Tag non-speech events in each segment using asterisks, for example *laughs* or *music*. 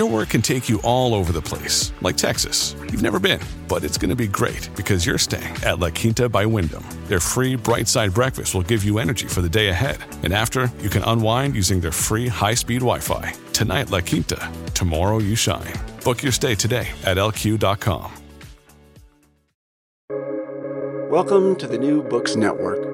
Your work can take you all over the place, like Texas. You've never been, but it's going to be great because you're staying at La Quinta by Wyndham. Their free bright side breakfast will give you energy for the day ahead. And after, you can unwind using their free high speed Wi Fi. Tonight, La Quinta. Tomorrow, you shine. Book your stay today at lq.com. Welcome to the New Books Network.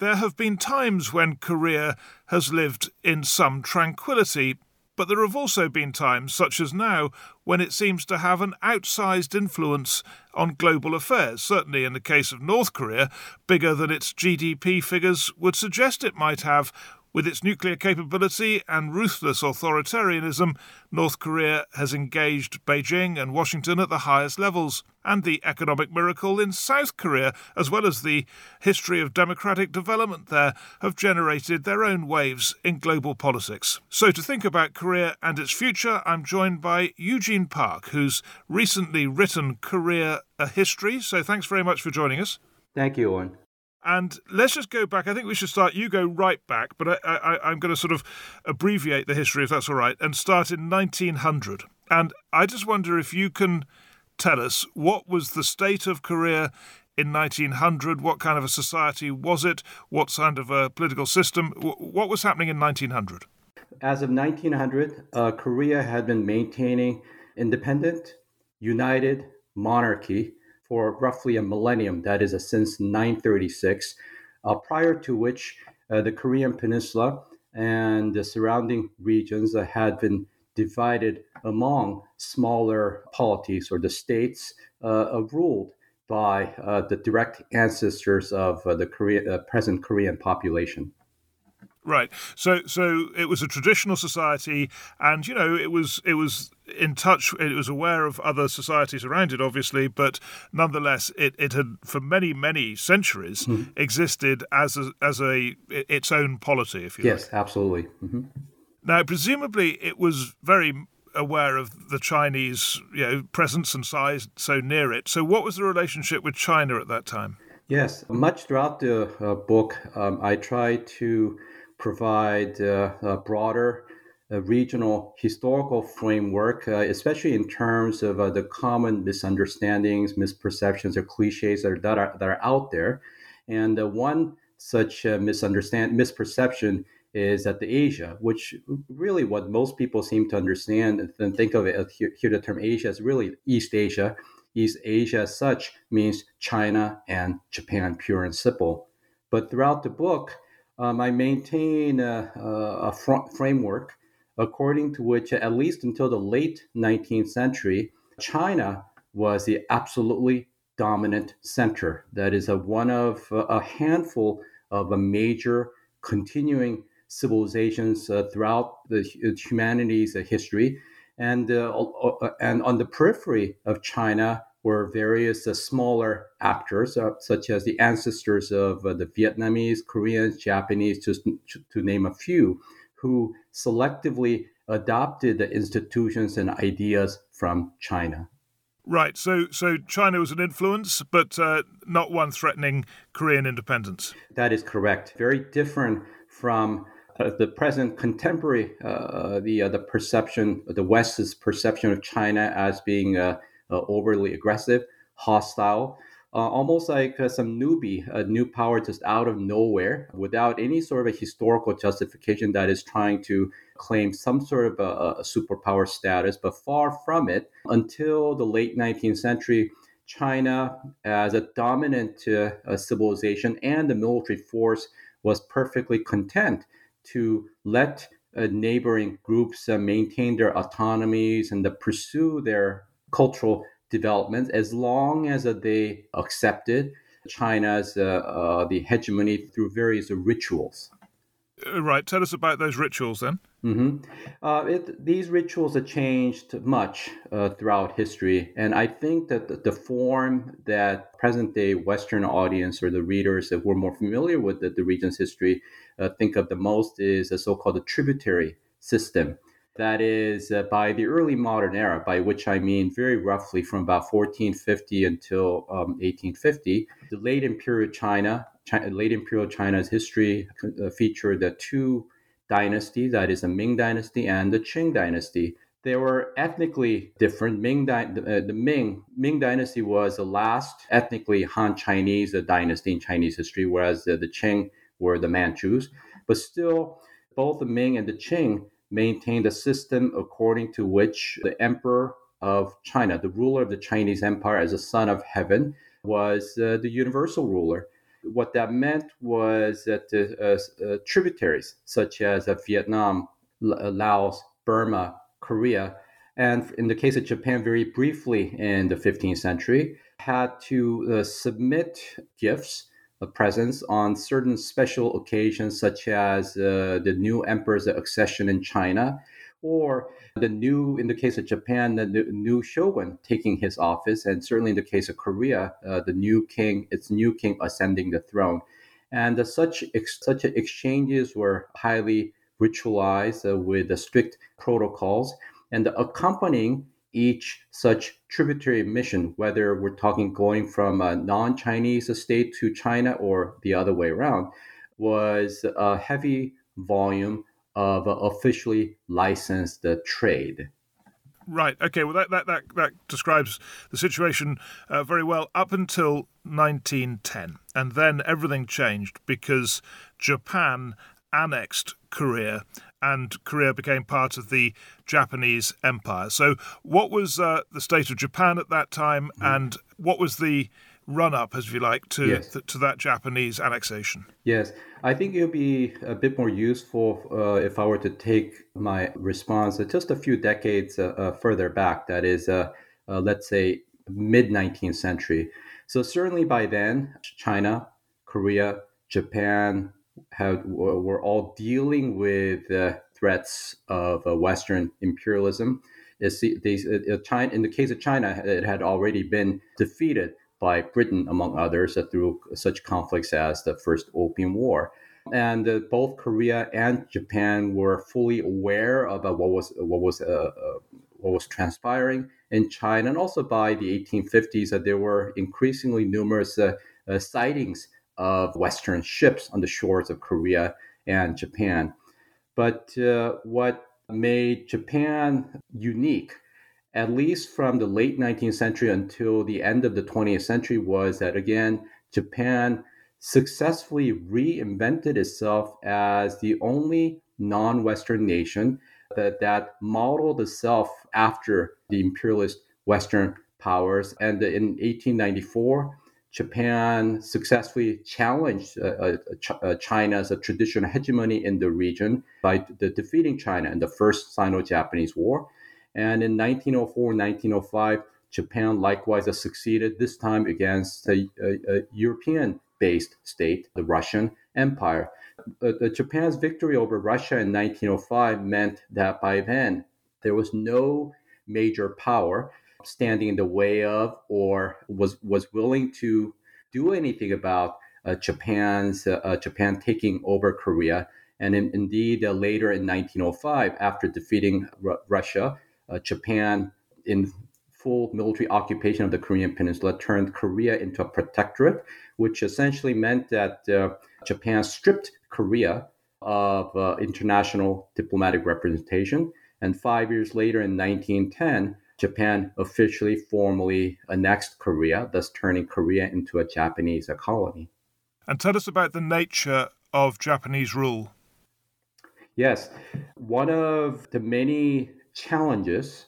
There have been times when Korea has lived in some tranquility, but there have also been times, such as now, when it seems to have an outsized influence on global affairs. Certainly, in the case of North Korea, bigger than its GDP figures would suggest it might have. With its nuclear capability and ruthless authoritarianism, North Korea has engaged Beijing and Washington at the highest levels. And the economic miracle in South Korea, as well as the history of democratic development there, have generated their own waves in global politics. So, to think about Korea and its future, I'm joined by Eugene Park, who's recently written Korea a History. So, thanks very much for joining us. Thank you, Owen. And let's just go back. I think we should start. You go right back, but I, I, I'm going to sort of abbreviate the history, if that's all right, and start in 1900. And I just wonder if you can tell us what was the state of Korea in 1900? What kind of a society was it? What kind of a political system? What was happening in 1900? As of 1900, uh, Korea had been maintaining independent, united monarchy for roughly a millennium, that is, uh, since 936, uh, prior to which uh, the Korean Peninsula and the surrounding regions had been divided among smaller polities or the states ruled by the direct ancestors of the Korea, present Korean population. Right. So so it was a traditional society and you know it was it was in touch it was aware of other societies around it obviously but nonetheless it, it had for many many centuries mm-hmm. existed as a, as a its own polity if you yes, like. absolutely. Mm-hmm. Now presumably it was very aware of the Chinese you know presence and size so near it. So what was the relationship with China at that time? Yes, much throughout the uh, book um, I try to provide uh, a broader uh, regional historical framework, uh, especially in terms of the common misunderstandings, misperceptions, or cliches that are, that are, that are out there. And one such misunderstand misperception is that the Asia, which really what most people seem to understand and think of it, hear, hear the term Asia as really East Asia. East Asia as such means China and Japan, pure and simple. But throughout the book, um, I maintain a, a fr- framework according to which, at least until the late 19th century, China was the absolutely dominant center. That is a, one of a handful of a major continuing civilizations uh, throughout the humanity's uh, history. And, uh, uh, and on the periphery of China were various uh, smaller actors, uh, such as the ancestors of uh, the Vietnamese, Koreans, Japanese, just to name a few, who selectively adopted the institutions and ideas from China. Right. So, so China was an influence, but uh, not one threatening Korean independence. That is correct. Very different from uh, the present contemporary, uh, the the perception, the West's perception of China as being uh, overly aggressive, hostile, uh, almost like uh, some newbie, a new power just out of nowhere without any sort of a historical justification that is trying to claim some sort of a, a superpower status, but far from it until the late 19th century. China, as a dominant uh, civilization and the military force, was perfectly content to let uh, neighboring groups uh, maintain their autonomies and pursue their cultural developments as long as uh, they accepted China's uh, uh, the hegemony through various rituals. Uh, right. Tell us about those rituals then. Mm-hmm. Uh, it, these rituals have changed much uh, throughout history, and I think that the, the, form that present-day Western audience or the readers that were more familiar with the, the region's history uh, think of the most is a so-called tributary system. That is uh, by the early modern era, by which I mean very roughly from about 1450 until um, 1850. The late imperial China, China, late imperial China's history uh, featured the two dynasties, that is the Ming dynasty and the Qing dynasty. They were ethnically different. Ming di- the, uh, the Ming Ming dynasty was the last ethnically Han Chinese dynasty in Chinese history, whereas the Qing were the Manchus. But still, both the Ming and the Qing maintained a system according to which the emperor of China, the ruler of the Chinese empire as a son of heaven, was uh, the universal ruler. What that meant was that uh, uh, tributaries such as uh, Vietnam, Laos, Burma, Korea, and in the case of Japan, very briefly in the 15th century, had to submit gifts presence on certain special occasions, such as uh, the new emperor's accession in China, or the new, in the case of Japan, the new shogun taking his office, and certainly in the case of Korea, uh, the new king, its new king ascending the throne. And uh, such ex- such exchanges were highly ritualized uh, with strict protocols, and the accompanying each such tributary mission, whether we're talking going from a non-Chinese state to China or the other way around, was a heavy volume of officially licensed trade. Right. Okay. Well, that that that, that describes the situation uh, very well up until 1910, and then everything changed because Japan annexed Korea, and Korea became part of the Japanese Empire. So, what was uh, the state of Japan at that time, mm. and what was the run up, as you like, to yes. th- to that Japanese annexation. Yes, I think it would be a bit more useful uh, if I were to take my response just a few decades uh, uh further back. That is, uh, uh, let's say, mid 19th century. So certainly by then, China, Korea, Japan were all dealing with the threats of Western imperialism. Is these, China, in the case of China, it had already been defeated by Britain, among others, uh, through such conflicts as the First Opium War. And uh, both Korea and Japan were fully aware of uh, what was what was uh, uh, what was transpiring in China, and also by the 1850s, there were increasingly numerous sightings of Western ships on the shores of Korea and Japan. But uh, what made Japan unique at least from the late 19th century until the end of the 20th century, was that again, Japan successfully reinvented itself as the only non Western nation that, that modeled itself after the imperialist Western powers. And in 1894, Japan successfully challenged uh, uh, uh China's traditional hegemony in the region by de- defeating China in the First Sino Japanese War. And in 1904 1905, Japan likewise succeeded, this time against a, a, a European based state, the Russian Empire. Uh, Japan's victory over Russia in 1905 meant that by then there was no major power standing in the way of or was, was willing to do anything about uh, Japan's uh, uh Japan taking over Korea. And in, indeed, uh, later in 1905, after defeating R- Russia, uh, Japan, in full military occupation of the Korean Peninsula, turned Korea into a protectorate, which essentially meant that uh, Japan stripped Korea of international diplomatic representation. And five years later, in 1910, Japan officially, formally annexed Korea, thus turning Korea into a Japanese colony. And tell us about the nature of Japanese rule. Yes, one of the many challenges,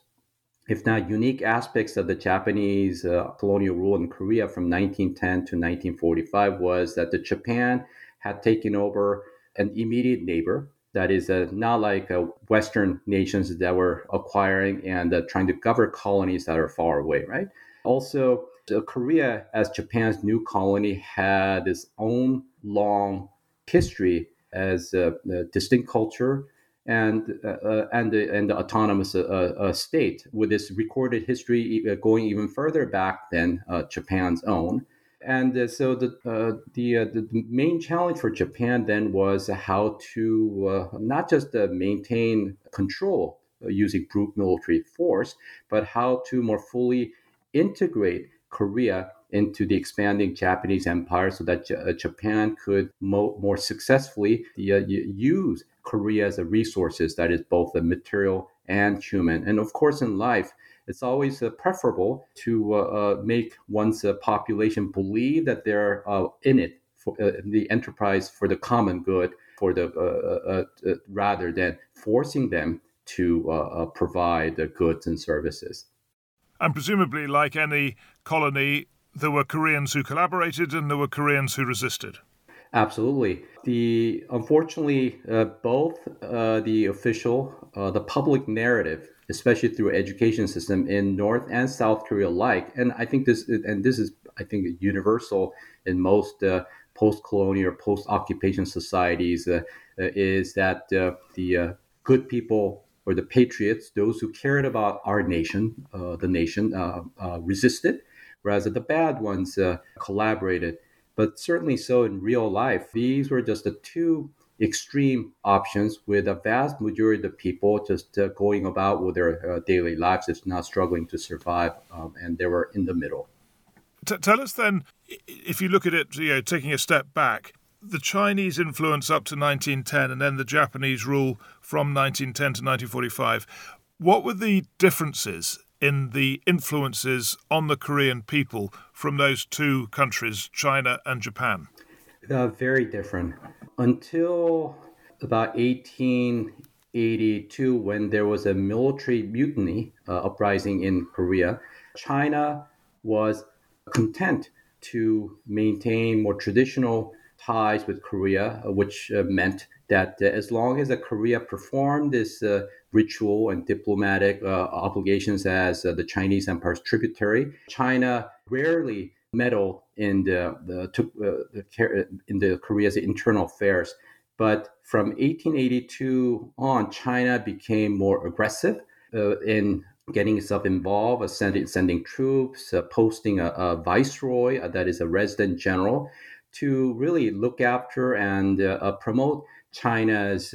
if not unique aspects of the Japanese uh, colonial rule in Korea from 1910 to 1945 was that the Japan had taken over an immediate neighbor that is uh, not like uh, Western nations that were acquiring and uh, trying to govern colonies that are far away, right? Also, Korea, as Japan's new colony, had its own long history as a, a distinct culture and uh, uh and the, and the autonomous uh, uh, state, with its recorded history going even further back than Japan's own. And uh, so the uh, the, uh, the main challenge for Japan then was how to uh, not just uh, maintain control uh, using brute military force, but how to more fully integrate Korea into the expanding Japanese empire, so that J- Japan could mo- more successfully use Korea as a resources that is both the material and human. And of course, in life, it's always uh, preferable to uh, uh, make one's uh, population believe that they're uh, in it for uh, the enterprise for the common good for the rather than forcing them to provide the goods and services. And presumably, like any colony, there were Koreans who collaborated and there were Koreans who resisted. Absolutely. The unfortunately, uh, both uh, the official, uh, the public narrative especially through education system in North and South Korea alike. And I think this, and this is, I think, universal in most uh, post-colonial, post-occupation societies, uh, uh, is that the good people or the patriots, those who cared about our nation, the nation, resisted, whereas the bad ones collaborated. But certainly so in real life, these were just the two extreme options with a vast majority of people just uh, going about with their uh, daily lives, just not struggling to survive, um, and they were in the middle. T- tell us then, if you look at it, you know, taking a step back, the Chinese influence up to 1910 and then the Japanese rule from 1910 to 1945, what were the differences in the influences on the Korean people from those two countries, China and Japan? Uh, very different until about 1882, when there was a military mutiny uh, uprising in Korea, China was content to maintain more traditional ties with Korea, uh, which uh, meant that uh, as long as Korea performed this uh, ritual and diplomatic uh, obligations as the Chinese empire's tributary, China rarely meddle in the, the, uh, the in the Korea's internal affairs. But from 1882 on, China became more aggressive uh, in getting itself involved, uh, sending, sending troops, uh, posting a, a viceroy uh, that is a resident general to really look after and uh, promote China's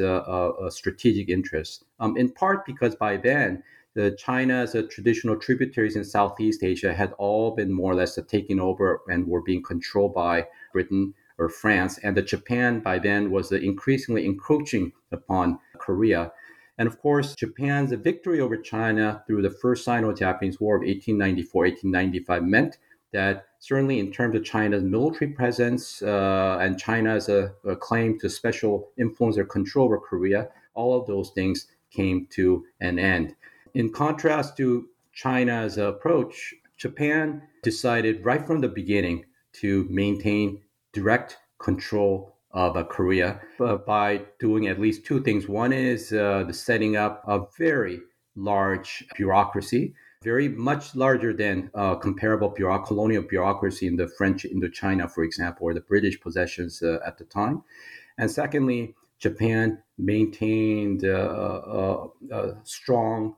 strategic interests. Um, in part because by then, the China's traditional tributaries in Southeast Asia had all been more or less taken over and were being controlled by Britain or France, and the Japan by then was increasingly encroaching upon Korea. And of course, Japan's victory over China through the First Sino-Japanese War of 1894-1895 meant that certainly in terms of China's military presence uh, and China's claim to special influence or control over Korea, all of those things came to an end. In contrast to China's approach, Japan decided right from the beginning to maintain direct control of uh, Korea uh, by doing at least two things. One is uh, the setting up a very large bureaucracy, very much larger than uh, comparable bureau- colonial bureaucracy in the French Indochina, for example, or the British possessions uh, at the time. And secondly, Japan maintained uh, a strong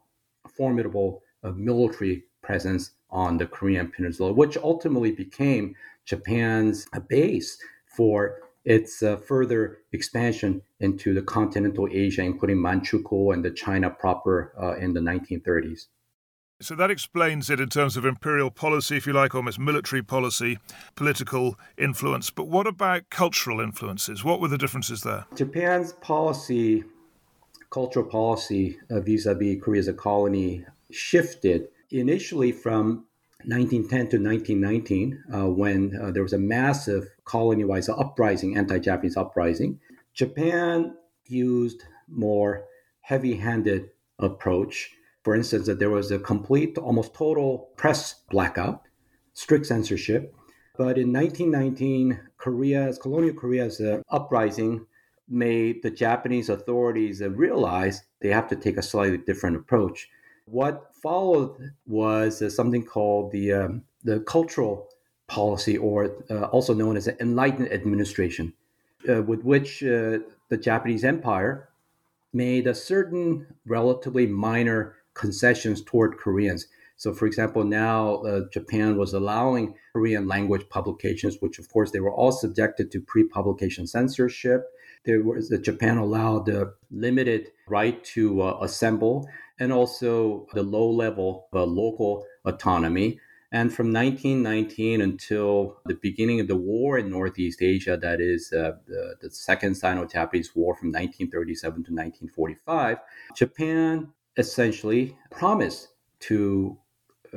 formidable uh, military presence on the Korean Peninsula, which ultimately became Japan's base for its uh, further expansion into the continental Asia, including Manchukuo and the China proper uh, in the 1930s. So that explains it in terms of imperial policy, if you like, almost military policy, political influence. But what about cultural influences? What were the differences there? Japan's policy cultural policy vis a vis Korea as a colony shifted initially from 1910 to 1919, uh, when uh, there was a massive colony-wise uprising, anti-Japanese uprising, Japan used more heavy-handed approach. For instance, that there was a complete, almost total press blackout, strict censorship. But in 1919, Korea's colonial Korea's uh, uprising made the Japanese authorities uh, realize they have to take a slightly different approach. What followed was uh, something called the um, the cultural policy, or uh, also known as the enlightened administration, uh, with which uh, the Japanese Empire made a certain relatively minor concessions toward Koreans. So, for example, now uh, Japan was allowing Korean language publications, which of course they were all subjected to pre-publication censorship. There was that Japan allowed the limited right to uh, assemble and also the low level of local autonomy. And from 1919 until the beginning of the war in Northeast Asia, that is uh, the, the Second Sino Japanese War from 1937 to 1945, Japan essentially promised to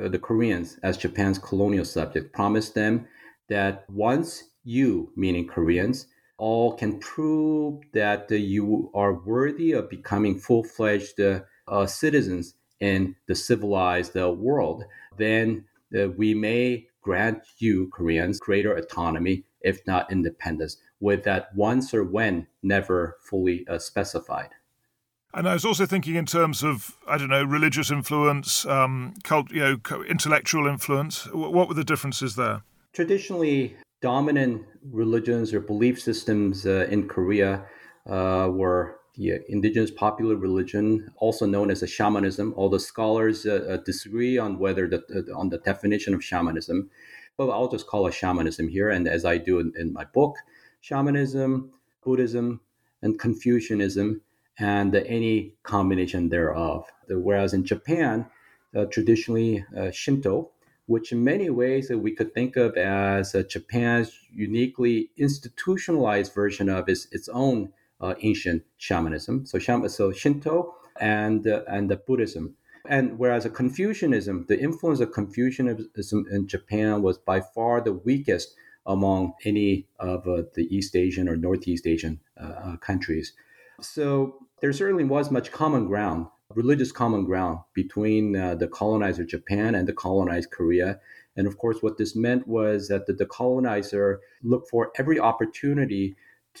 uh, the Koreans as Japan's colonial subject, promised them that once you, meaning Koreans, all can prove that uh, you are worthy of becoming full fledged uh, uh, citizens in the civilized uh, world, then uh, we may grant you, Koreans, greater autonomy, if not independence, with that once or when never fully specified. And I was also thinking in terms of I don't know religious influence, um, cult, you know, intellectual influence. What were the differences there? Traditionally, dominant religions or belief systems uh, in Korea uh, were the indigenous popular religion, also known as a shamanism. All the scholars uh, uh, disagree on whether the on the definition of shamanism, but I'll just call it shamanism here. And as I do in, in my book, shamanism, Buddhism, and Confucianism, and any combination thereof. Whereas in Japan, uh, traditionally uh, Shinto, which in many ways we could think of as Japan's uniquely institutionalized version of its, its own uh, ancient shamanism. So, so Shinto and uh, and the Buddhism. And whereas Confucianism, the influence of Confucianism in Japan was by far the weakest among any of uh, the East Asian or Northeast Asian uh, uh, countries. So there certainly was much common ground, religious common ground between uh, the colonizer Japan and the colonized Korea. And of course, what this meant was that the, the colonizer looked for every opportunity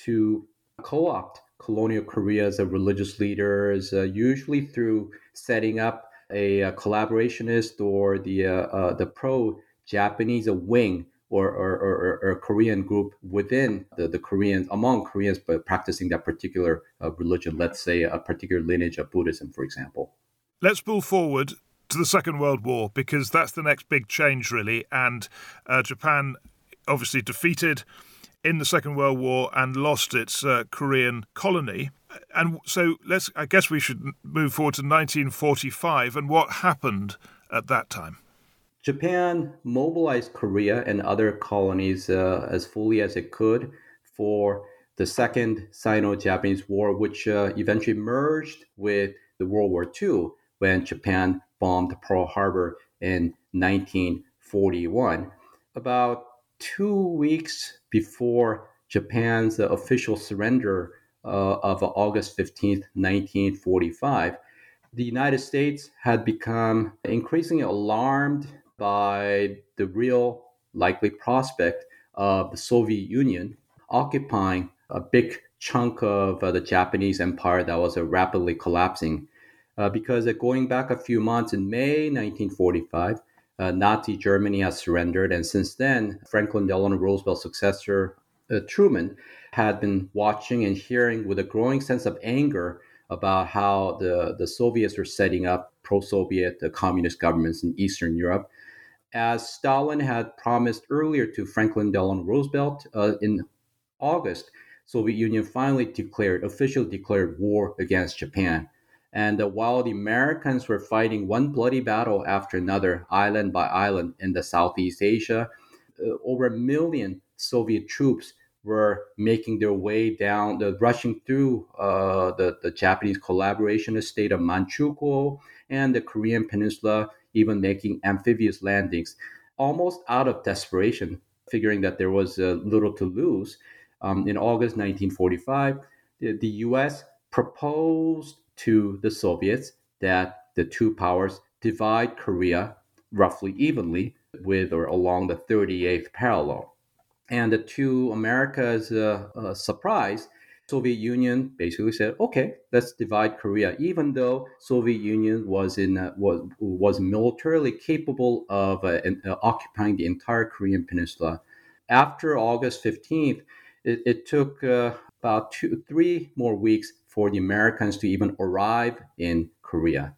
to co-opt colonial Korea's religious leaders, uh, usually through setting up a, a collaborationist or the uh, uh, the pro-Japanese wing or, or, or, or, Korean group within the, the Koreans, among Koreans, but practicing that particular uh, religion, let's say a particular lineage of Buddhism, for example. Let's pull forward to the Second World War because that's the next big change, really. And uh, Japan obviously defeated in the Second World War and lost its uh, Korean colony. And so let's, I guess we should move forward to 1945 and what happened at that time. Japan mobilized Korea and other colonies uh, as fully as it could for the Second Sino Japanese War, which uh, eventually merged with the World War II when Japan bombed Pearl Harbor in 1941. About two weeks before Japan's uh, official surrender uh, of August 15, 1945, the United States had become increasingly alarmed by the real likely prospect of the Soviet Union occupying a big chunk of uh, the Japanese empire that was uh, rapidly collapsing. Uh, because going back a few months in May 1945, uh, Nazi Germany has surrendered. And since then, Franklin Delano Roosevelt's successor, uh, Truman, had been watching and hearing with a growing sense of anger about how the, the Soviets were setting up pro Soviet communist governments in Eastern Europe. As Stalin had promised earlier to Franklin Delano Roosevelt uh, in August, Soviet Union finally declared, officially declared war against Japan. And uh, while the Americans were fighting one bloody battle after another, island by island in the Southeast Asia, uh, over a million Soviet troops were making their way down, the, rushing through uh, the, the Japanese collaborationist state of Manchukuo and the Korean Peninsula, even making amphibious landings, almost out of desperation, figuring that there was uh, little to lose. Um, in August 1945, the, the U.S. proposed to the Soviets that the two powers divide Korea roughly evenly with or along the 38th parallel. And to America's uh, uh, surprise, Soviet Union basically said, "Okay, let's divide Korea." Even though Soviet Union was in uh, was was militarily capable of uh, in, uh, occupying the entire Korean peninsula, after August 15th, it, it took uh, about two, three more weeks for the Americans to even arrive in Korea.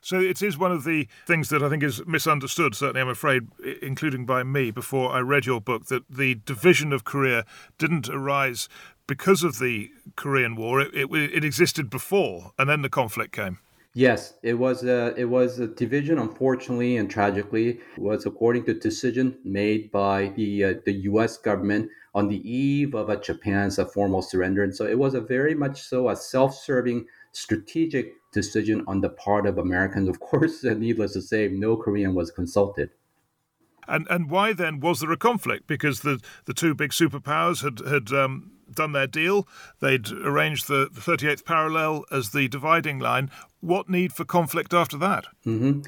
So it is one of the things that I think is misunderstood, certainly, I'm afraid, including by me before I read your book, that the division of Korea didn't arise because of the Korean War. It, it, it existed before, and then the conflict came. Yes, it was a it was a division. Unfortunately and tragically, was according to decision made by the uh, the U.S. government on the eve of uh, Japan's uh, formal surrender, and so it was a very much so a self-serving strategic decision on the part of Americans. Of course, needless to say, no Korean was consulted. And and why then was there a conflict? Because the, the two big superpowers had had um, done their deal. They'd arranged the, the 38th parallel as the dividing line. What need for conflict after that? Mm-hmm.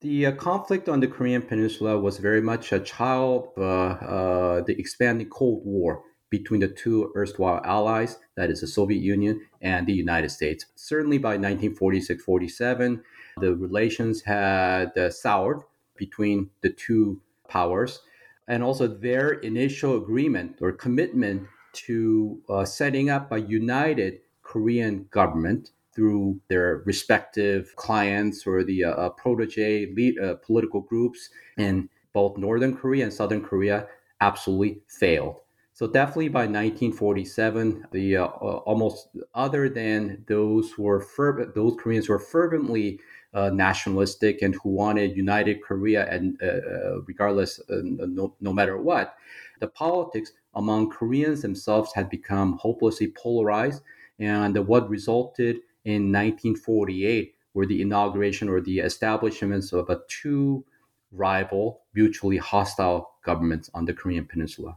The uh, conflict on the Korean Peninsula was very much a child of uh, uh, the expanding Cold War between the two erstwhile allies, that is the Soviet Union and the United States. Certainly by 1946 47, the relations had uh, soured between the two powers, and also their initial agreement or commitment to uh, setting up a united Korean government through their respective clients or the uh, uh protege lead, uh, political groups in both Northern Korea and Southern Korea absolutely failed. So definitely by 1947, the uh, uh, almost other than those who were ferv- those Koreans who were fervently uh, nationalistic and who wanted united Korea and uh, uh regardless, no, no matter what, the politics among Koreans themselves had become hopelessly polarized, and what resulted in 1948 were the inauguration or the establishments of a two rival, mutually hostile governments on the Korean Peninsula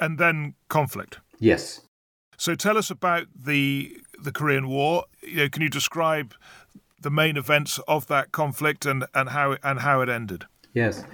and then conflict. Yes. So tell us about the the Korean War. You know, can you describe the main events of that conflict and, and how and how it ended? Yes.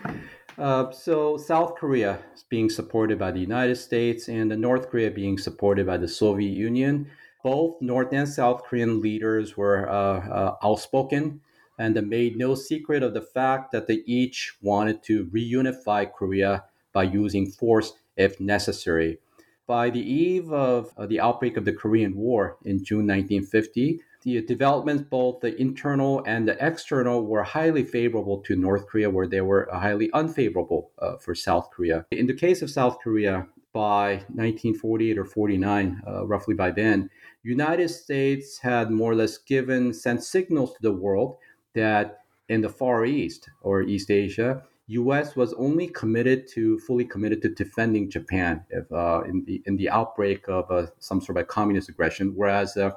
Uh, so South Korea is being supported by the United States and North Korea being supported by the Soviet Union. Both North and South Korean leaders were uh, uh, outspoken and made no secret of the fact that they each wanted to reunify Korea by using force if necessary. By the eve of uh, the outbreak of the Korean War in June 1950, the developments, both the internal and the external, were highly favorable to North Korea, where they were highly unfavorable uh, for South Korea. In the case of South Korea, by 1948 or 49, uh, roughly by then, United States had more or less given sent signals to the world that in the Far East or East Asia, U.S. was only committed to fully committed to defending Japan if, uh, in the in the outbreak of uh, some sort of communist aggression, whereas uh,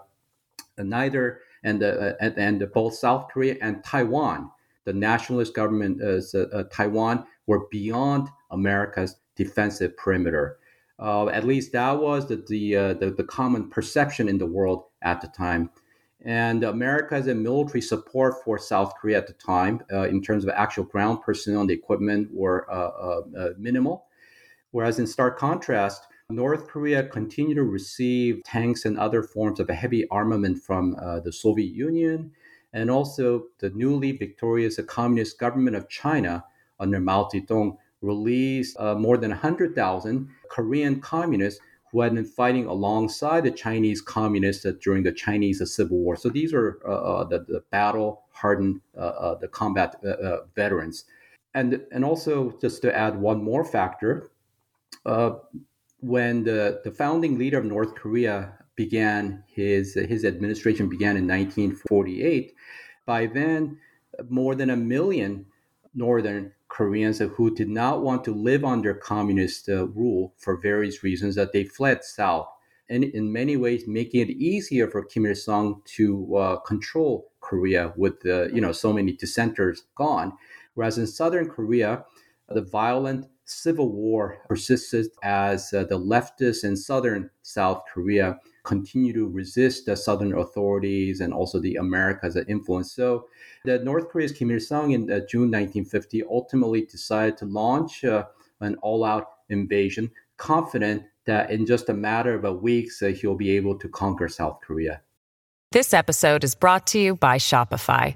neither and, uh, and and both South Korea and Taiwan, the nationalist government as uh, uh, Taiwan, were beyond America's defensive perimeter. at least that was the the, the the common perception in the world at the time. And America's military support for South Korea at the time, uh, in terms of actual ground personnel and equipment, were uh, uh, uh, minimal. Whereas, in stark contrast, North Korea continued to receive tanks and other forms of heavy armament from uh, the Soviet Union, and also the newly victorious Communist government of China under Mao Zedong released uh, more than 100,000 Korean communists who had been fighting alongside the Chinese communists during the Chinese Civil War. So these are uh, uh the, the battle hardened, uh, uh, the combat veterans. And, and also, just to add one more factor, when the, the founding leader of North Korea began his, his administration began in 1948, by then, more than a million northern Koreans who did not want to live under communist uh, rule for various reasons that they fled south and in many ways making it easier for Kim Il Sung to uh, control Korea with the, you know, so many dissenters gone. Whereas in Southern Korea, the violent civil war persisted as uh, the leftists in southern South Korea continue to resist the southern authorities and also the Americas' influence. So, the North Korea's Kim Il Sung in uh, June 1950 ultimately decided to launch uh, an all-out invasion, confident that in just a matter of weeks uh, he'll be able to conquer South Korea. This episode is brought to you by Shopify.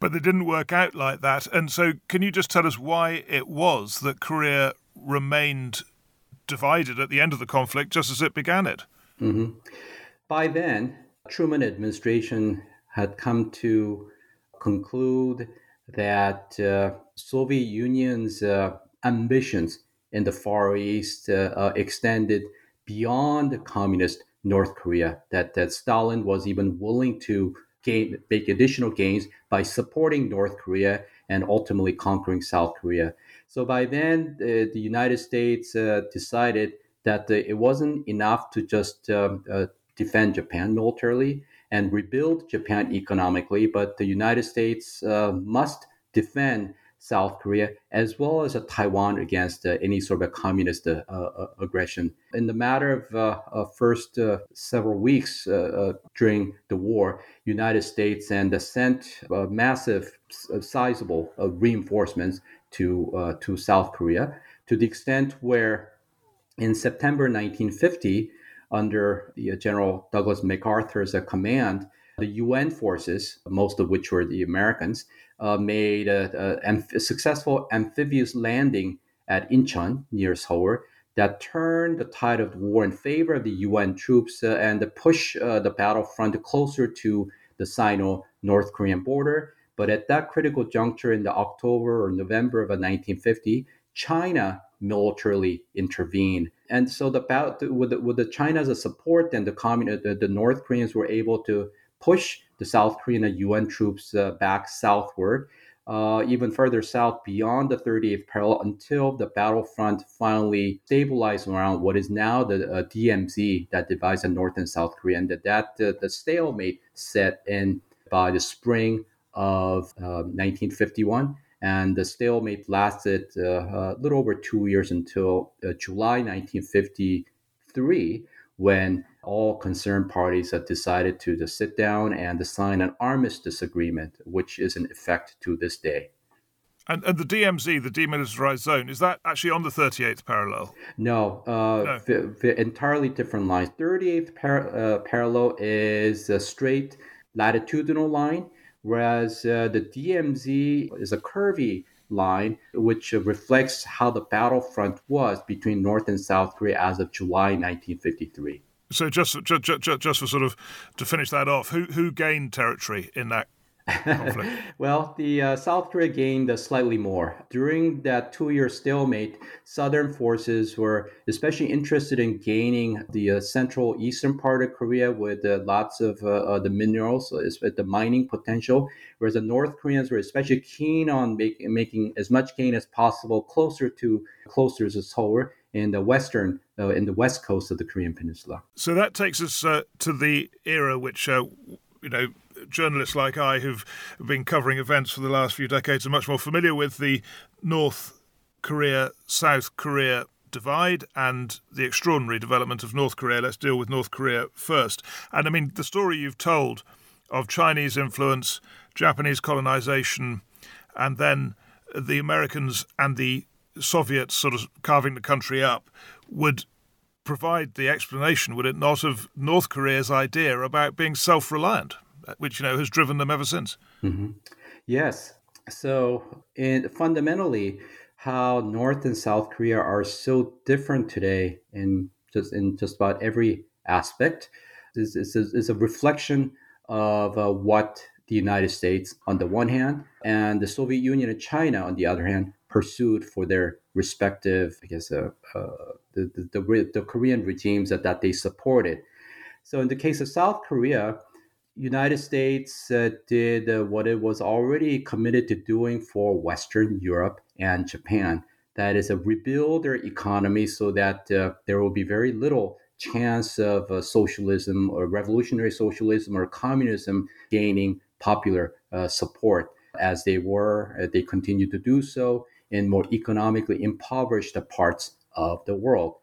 But they didn't work out like that. And so, can you just tell us why it was that Korea remained divided at the end of the conflict, just as it began it? Mm-hmm. By then, Truman administration had come to conclude that uh, Soviet Union's uh, ambitions in the Far East uh, uh extended beyond communist North Korea. That that Stalin was even willing to gain make additional gains by supporting North Korea and ultimately conquering South Korea. So by then, the United States uh, decided that it wasn't enough to just um, uh, defend Japan militarily and rebuild Japan economically, but the United States uh, must defend South Korea as well as Taiwan against uh, any sort of communist uh, uh, aggression. In the matter of first several weeks during the war, United States and sent massive, sizable reinforcements to to South Korea to the extent where in September 1950 under uh, General Douglas MacArthur's uh, command, the UN forces, most of which were the Americans, uh, made a, a, a, successful amphibious landing at Incheon near Seoul that turned the tide of the war in favor of the UN troops uh, and push uh, the battlefront closer to the Sino North Korean border. But at that critical juncture in the October or November of 1950, China militarily intervened. And so the with the, with the China's support, then the communist, the, the, North Koreans were able to push the South Korean UN troops uh, back southward, uh, even further south beyond the 38th parallel until the battlefront finally stabilized around what is now the uh, DMZ that divides the North and South Korea, and that, that the stalemate set in by the spring of 1951 uh, and the stalemate lasted uh, a little over two years until uh, July 1953, when all concerned parties have decided to just sit down and sign an armistice agreement, which is in effect to this day. And, and the DMZ, the demilitarized zone, is that actually on the 38th parallel? No, uh, no. V- entirely different lines. 38th par- uh, parallel is a straight latitudinal line whereas uh, the DMZ is a curvy line, which reflects how the battlefront was between North and South Korea as of July 1953. So, just, just, just, just for sort of to finish that off, who who gained territory in that conflict? *laughs* well, the uh, South Korea gained uh, slightly more. During that two year stalemate, Southern forces were especially interested in gaining the uh, central eastern part of Korea with uh, lots of uh, uh, the minerals, the mining potential, whereas the North Koreans were especially keen on make, making as much gain as possible closer to closer to Seoul in the western uh, in the west coast of the Korean peninsula. So that takes us uh, to the era which uh, you know journalists like I who've been covering events for the last few decades are much more familiar with the North Korea South Korea divide and the extraordinary development of North Korea. Let's deal with North Korea first. And I mean, the story you've told of Chinese influence, Japanese colonization, and then the Americans and the Soviets sort of carving the country up would provide the explanation, would it not, of North Korea's idea about being self reliant? which you know has driven them ever since. Mm-hmm. Yes. So, in, fundamentally, how North and South Korea are so different today in just in just about every aspect is, is, is a reflection of uh, what the United States on the one hand, and the Soviet Union and China on the other hand pursued for their respective, I guess, uh, uh, the, the, the, the Korean regimes that, that they supported. So in the case of South Korea, United States uh, did uh, what it was already committed to doing for Western Europe and Japan. That is, a rebuild their economy so that uh, there will be very little chance of uh, socialism or revolutionary socialism or communism gaining popular uh, support as they were. Uh, they continue to do so in more economically impoverished parts of the world.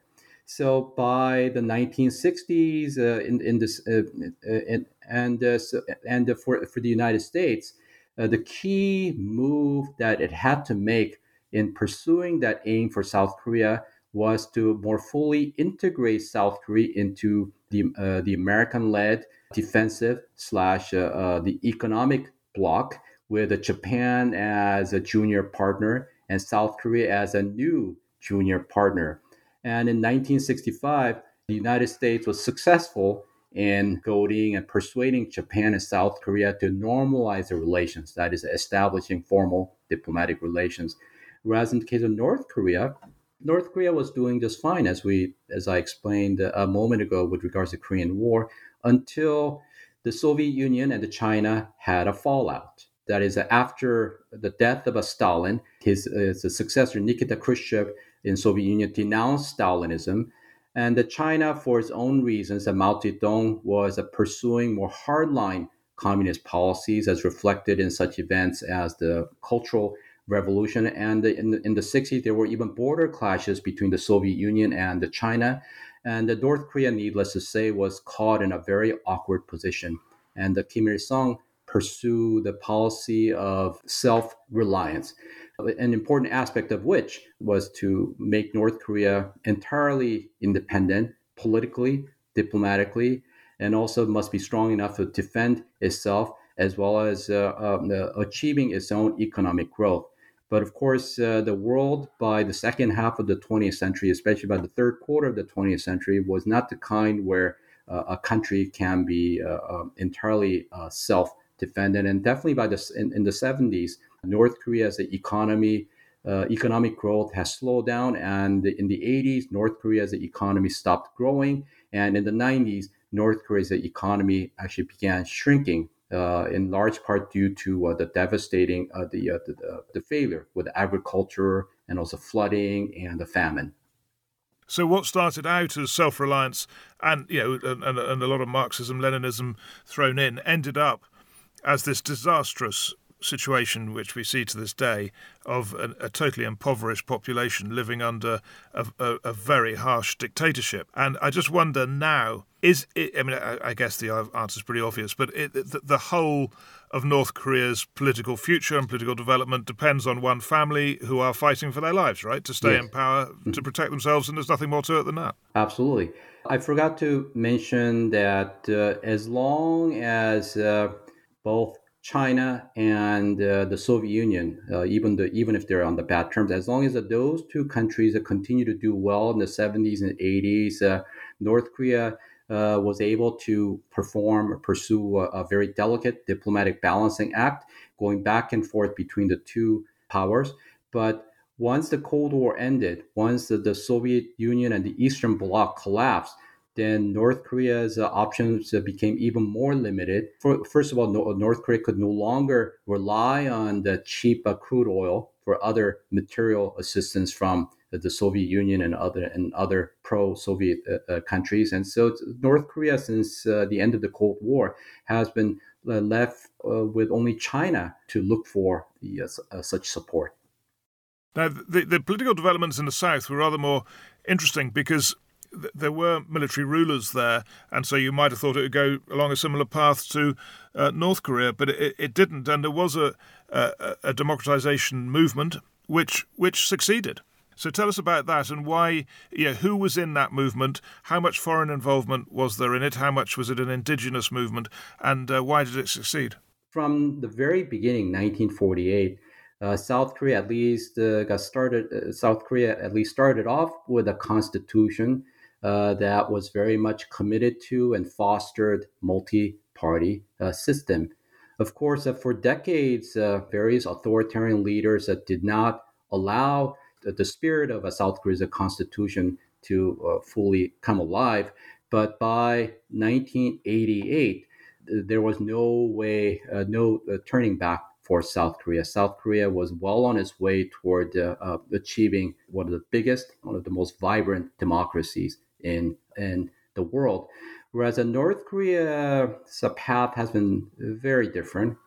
So by the 1960s, uh, in, in this, uh, uh and uh, so, and for for the United States, uh, the key move that it had to make in pursuing that aim for South Korea was to more fully integrate South Korea into the uh, the American-led defensive slash the economic bloc, with Japan as a junior partner and South Korea as a new junior partner. And in 1965, the United States was successful in goading and persuading Japan and South Korea to normalize their relations, that is, establishing formal diplomatic relations. Whereas in the case of North Korea, North Korea was doing just fine, as we, as I explained a moment ago with regards to the Korean War, until the Soviet Union and China had a fallout. That is, after the death of Stalin, his, his successor Nikita Khrushchev in Soviet Union denounced Stalinism, and that China, for its own reasons, Mao Zedong was pursuing more hardline communist policies, as reflected in such events as the Cultural Revolution. And in the, in the 60s, there were even border clashes between the Soviet Union and China. And the North Korea, needless to say, was caught in a very awkward position. And the Kim Il sung pursue the policy of self reliance an important aspect of which was to make North Korea entirely independent politically, diplomatically, and also must be strong enough to defend itself as well as uh, um, uh, achieving its own economic growth. But of course, uh, the world by the second half of the 20th century, especially by the third quarter of the 20th century, was not the kind where uh, a country can be uh, um, entirely uh, self dependent. And definitely by the, in, in the 70s, North Korea's economy, uh, economic growth has slowed down. And in the 80s, North Korea's economy stopped growing. And in the 90s, North Korea's economy actually began shrinking. Uh, in large part due to uh, the devastating uh, the, uh, the, the failure with agriculture and also flooding and the famine. So what started out as self-reliance and you know and, and, a lot of Marxism, Leninism thrown in ended up as this disastrous situation which we see to this day of a, a totally impoverished population living under a, a, a, very harsh dictatorship. And I just wonder now is it, I mean, I, I guess the answer is pretty obvious, but it, the, the whole of North Korea's political future and political development depends on one family who are fighting for their lives, right? To stay yes. in power, to protect themselves, and there's nothing more to it than that. Absolutely. I forgot to mention that uh, as long as uh, both China and uh, the Soviet Union, uh, even the, even if they're on the bad terms, as long as uh, those two countries continue to do well in the 70s and 80s, uh, North Korea uh, was able to perform or pursue a, a, very delicate diplomatic balancing act, going back and forth between the two powers. But once the Cold War ended, once the, the Soviet Union and the Eastern Bloc collapsed, then North Korea's uh, options uh, became even more limited. For, first of all, no, North Korea could no longer rely on the cheap uh, crude oil for other material assistance from the Soviet Union and other and other pro-Soviet uh, countries. And so North Korea, since uh, the end of the Cold War, has been left with only China to look for the, such support. Now, the, the political developments in the South were rather more interesting because there were military rulers there, and so you might have thought it would go along a similar path to uh, North Korea, but it, it, didn't, and there was a, a, a democratization movement which which succeeded. So tell us about that and why, you know, who was in that movement, how much foreign involvement was there in it, how much was it an indigenous movement, and uh, why did it succeed? From the very beginning, 1948, uh, South Korea at least uh, got started. Uh, South Korea at least started off with a constitution uh, that was very much committed to and fostered multi-party uh, system. Of course, uh, for decades, uh, various authoritarian leaders did not allow the, the, spirit of a South Korea's constitution to fully come alive. But by 1988, there was no way, no turning back for South Korea. South Korea was well on its way toward uh, uh, achieving one of the biggest, one of the most vibrant democracies in in the world. Whereas in North Korea's path has been very different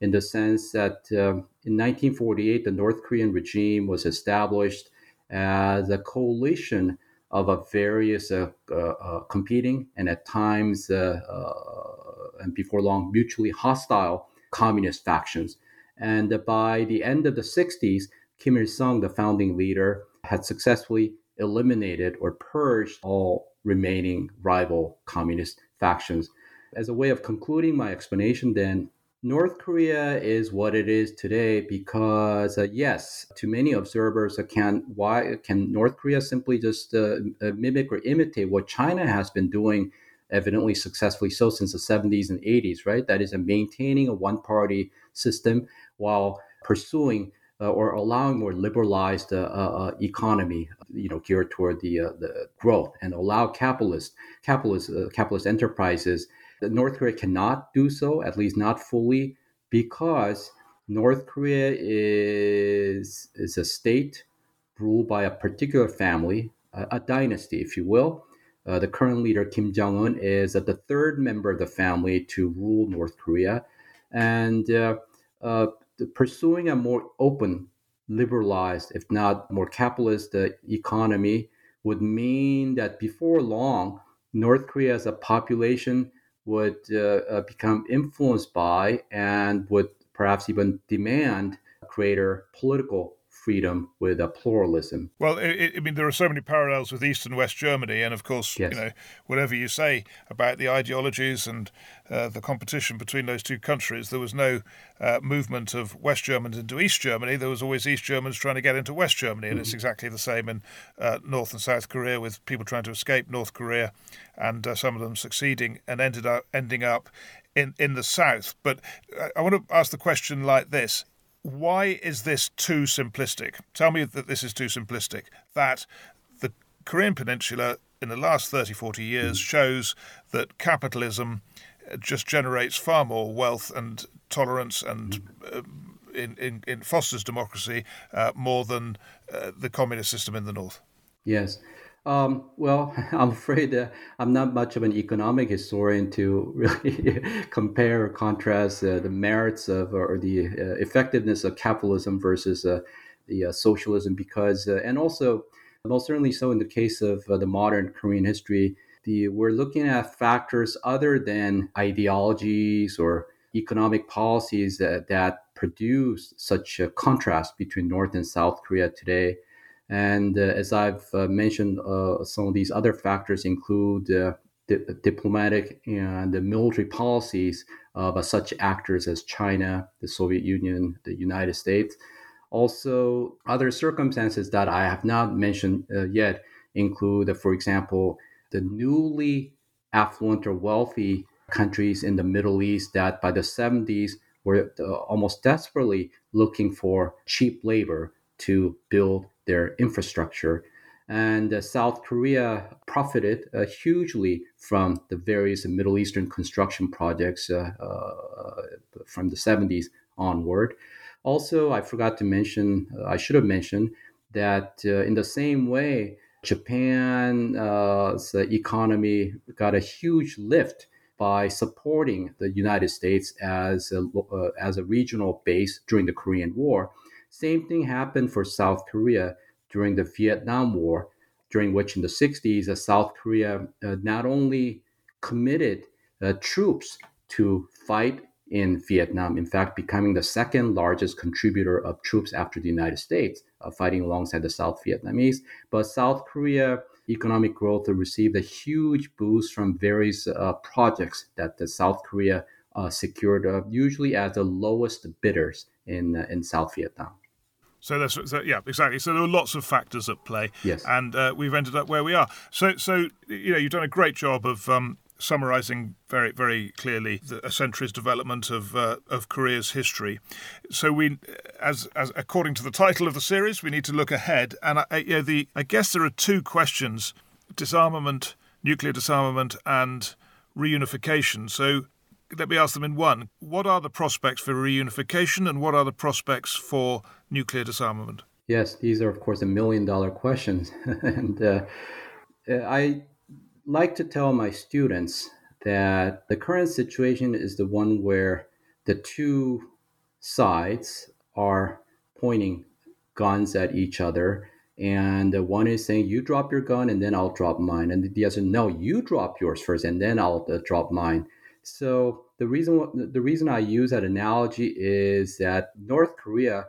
in the sense that uh, in 1948, the North Korean regime was established as a coalition of a various uh, uh, uh competing and at times uh, uh, and before long mutually hostile communist factions. And by the end of the 60s, Kim Il sung, the founding leader, had successfully eliminated or purged all remaining rival communist factions. As a way of concluding my explanation, then, North Korea is what it is today because, uh, yes, to many observers, uh, can why can North Korea simply just uh, uh mimic or imitate what China has been doing, evidently successfully so since the 70s and 80s, right? That is, a maintaining a one-party system while pursuing uh, or allowing more liberalized uh, uh, economy, you know, geared toward the the growth and allow capitalist capitalist capitalist enterprises. North Korea cannot do so, at least not fully, because North Korea is is a state ruled by a particular family, a, a dynasty, if you will. Uh, the current leader Kim Jong Un is uh, the third member of the family to rule North Korea, and uh, pursuing a more open, liberalized, if not more capitalist uh, economy would mean that before long, North Korea as a population would uh, uh, become influenced by and would perhaps even demand greater political freedom with a pluralism. Well, I, I mean, there are so many parallels with East and West Germany, and of course, yes. you know, whatever you say about the ideologies and uh, the competition between those two countries, there was no uh, movement of West Germans into East Germany. There was always East Germans trying to get into West Germany, and mm-hmm. it's exactly the same in uh, North and South Korea, with people trying to escape North Korea, and uh, some of them succeeding and ended up ending up in, in the south. But uh, I want to ask the question like this why is this too simplistic? Tell me that this is too simplistic. That the Korean Peninsula in the last 30, 40 years shows that capitalism just generates far more wealth and tolerance and uh, in, in, in, fosters democracy uh, more than uh, the communist system in the north. Yes. Um, well, *laughs* I'm afraid that I'm not much of an economic historian to *laughs* really compare or contrast uh, the merits of or the uh, effectiveness of capitalism versus uh, the uh, socialism, because uh, and also most certainly so in the case of uh, the modern Korean history, the we're looking at factors other than ideologies or economic policies that, that produce such a contrast between North and South Korea today. And uh, as I've uh, mentioned, uh, some of these other factors include di- diplomatic and the military policies of such actors as China, the Soviet Union, the United States. Also, other circumstances that I have not mentioned yet include, for example, the newly affluent or wealthy countries in the Middle East that by the 70s were almost desperately looking for cheap labor to build their infrastructure. And uh, South Korea profited uh, hugely from the various Middle Eastern construction projects uh, uh from the 70s onward. Also, I forgot to mention, uh, I should have mentioned that uh, in the same way, Japan's economy got a huge lift by supporting the United States as a, as a regional base during the Korean War. Same thing happened for South Korea during the Vietnam War, during which in the 60s, uh, South Korea uh, not only committed uh, troops to fight in Vietnam, in fact, becoming the second largest contributor of troops after the United States, uh, fighting alongside the South Vietnamese. But South Korea economic growth received a huge boost from various uh, projects that the South Korea uh, secured, usually as the lowest bidders in in South Vietnam. So that's so, yeah, exactly. So there were lots of factors at play. Yes, and uh, we've ended up where we are. So so you know you've done a great job of um, summarising very very clearly the, a century's development of uh, of Korea's history. So we, as as according to the title of the series, we need to look ahead. And I, you know, the I guess there are two questions: disarmament, nuclear disarmament, and reunification. So let me ask them in one. What are the prospects for reunification, and what are the prospects for nuclear disarmament? Yes, these are of course a million dollar questions, *laughs* and uh, I like to tell my students that the current situation is the one where the two sides are pointing guns at each other and one is saying you drop your gun and then i'll drop mine and the other no you drop yours first and then i'll uh, drop mine so the reason the reason i use that analogy is that north korea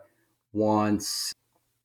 wants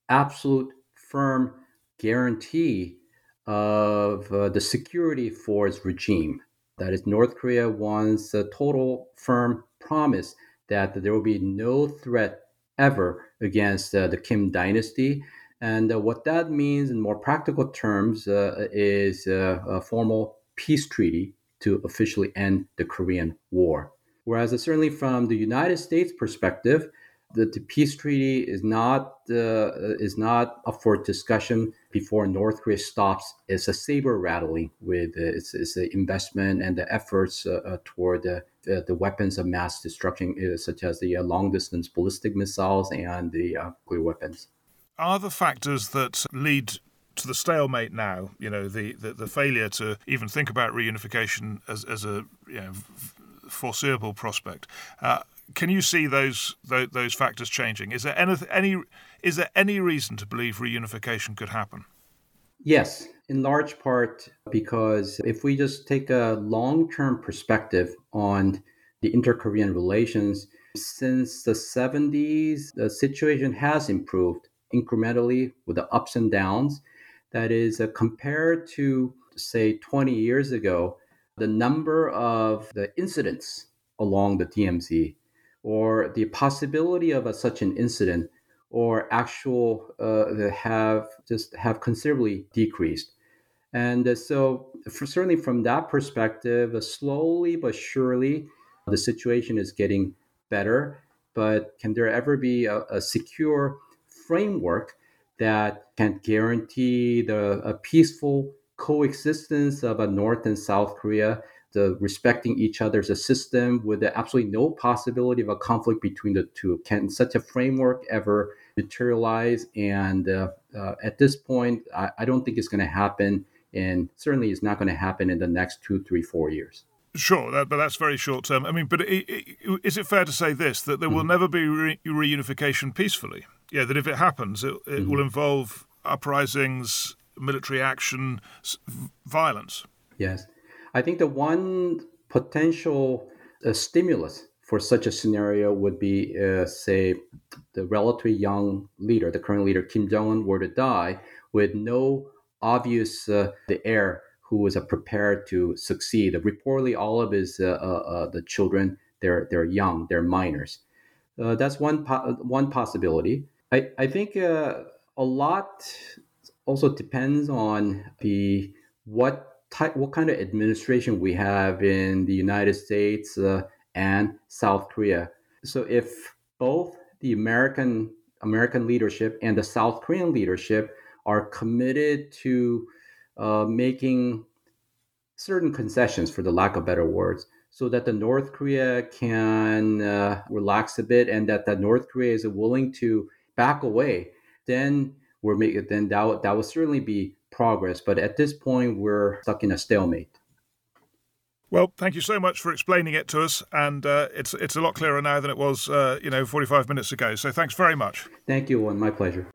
absolute firm guarantee of uh, the security for its regime. That is, North Korea wants a total firm promise that there will be no threat ever against uh, the Kim dynasty. And uh, what that means in more practical terms uh, is uh, a formal peace treaty to officially end the Korean War. Whereas, certainly from the United States perspective, the, the peace treaty is not uh, is not up for discussion before North Korea stops its saber rattling with uh, its, its investment and the efforts uh, uh toward the, the weapons of mass destruction, uh, such as the long distance ballistic missiles and the nuclear weapons. Are the factors that lead to the stalemate now, you know, the, the, the failure to even think about reunification as, as a you know, foreseeable prospect. Uh, can you see those, those, those factors changing? Is there any, any is there any reason to believe reunification could happen? Yes, in large part because if we just take a long-term perspective on the inter-Korean relations, since the 70s, the situation has improved incrementally with the ups and downs. That is, uh, compared to, say, 20 years ago, the number of the incidents along the DMZ or the possibility of a, such an incident or actual uh, have just have considerably decreased. And uh, so, for, certainly from that perspective, uh, slowly but surely, the situation is getting better. But can there ever be a, a secure framework that can guarantee the a peaceful coexistence of a North and South Korea the respecting each other's system with absolutely no possibility of a conflict between the two. Can such a framework ever materialize? And uh, uh, at this point, I, I don't think it's going to happen, and certainly it's not going to happen in the next two, three, four years. Sure, that, but that's very short term. I mean, but it, it, is it fair to say this that there will mm-hmm. never be re- reunification peacefully? Yeah, that if it happens, it, it mm-hmm. will involve uprisings, military action, violence. Yes. I think the one potential uh, stimulus for such a scenario would be, uh, say, the relatively young leader, the current leader Kim Jong Un, were to die with no obvious uh, the heir who was uh, prepared to succeed. Reportedly, all of his uh, uh, the children they're they're young, they're minors. that's one po- one possibility. I I think a lot also depends on the what type, what kind of administration we have in the United States uh, and South Korea. So if both the American American leadership and the South Korean leadership are committed to uh, making certain concessions, for the lack of better words, so that the North Korea can uh, relax a bit and that the North Korea is willing to back away, then we're making then that that will certainly be progress. But at this point, we're stuck in a stalemate. Well, thank you so much for explaining it to us, and uh, it's it's a lot clearer now than it was, uh, you know, 45 minutes ago. So thanks very much. Thank you, and my pleasure.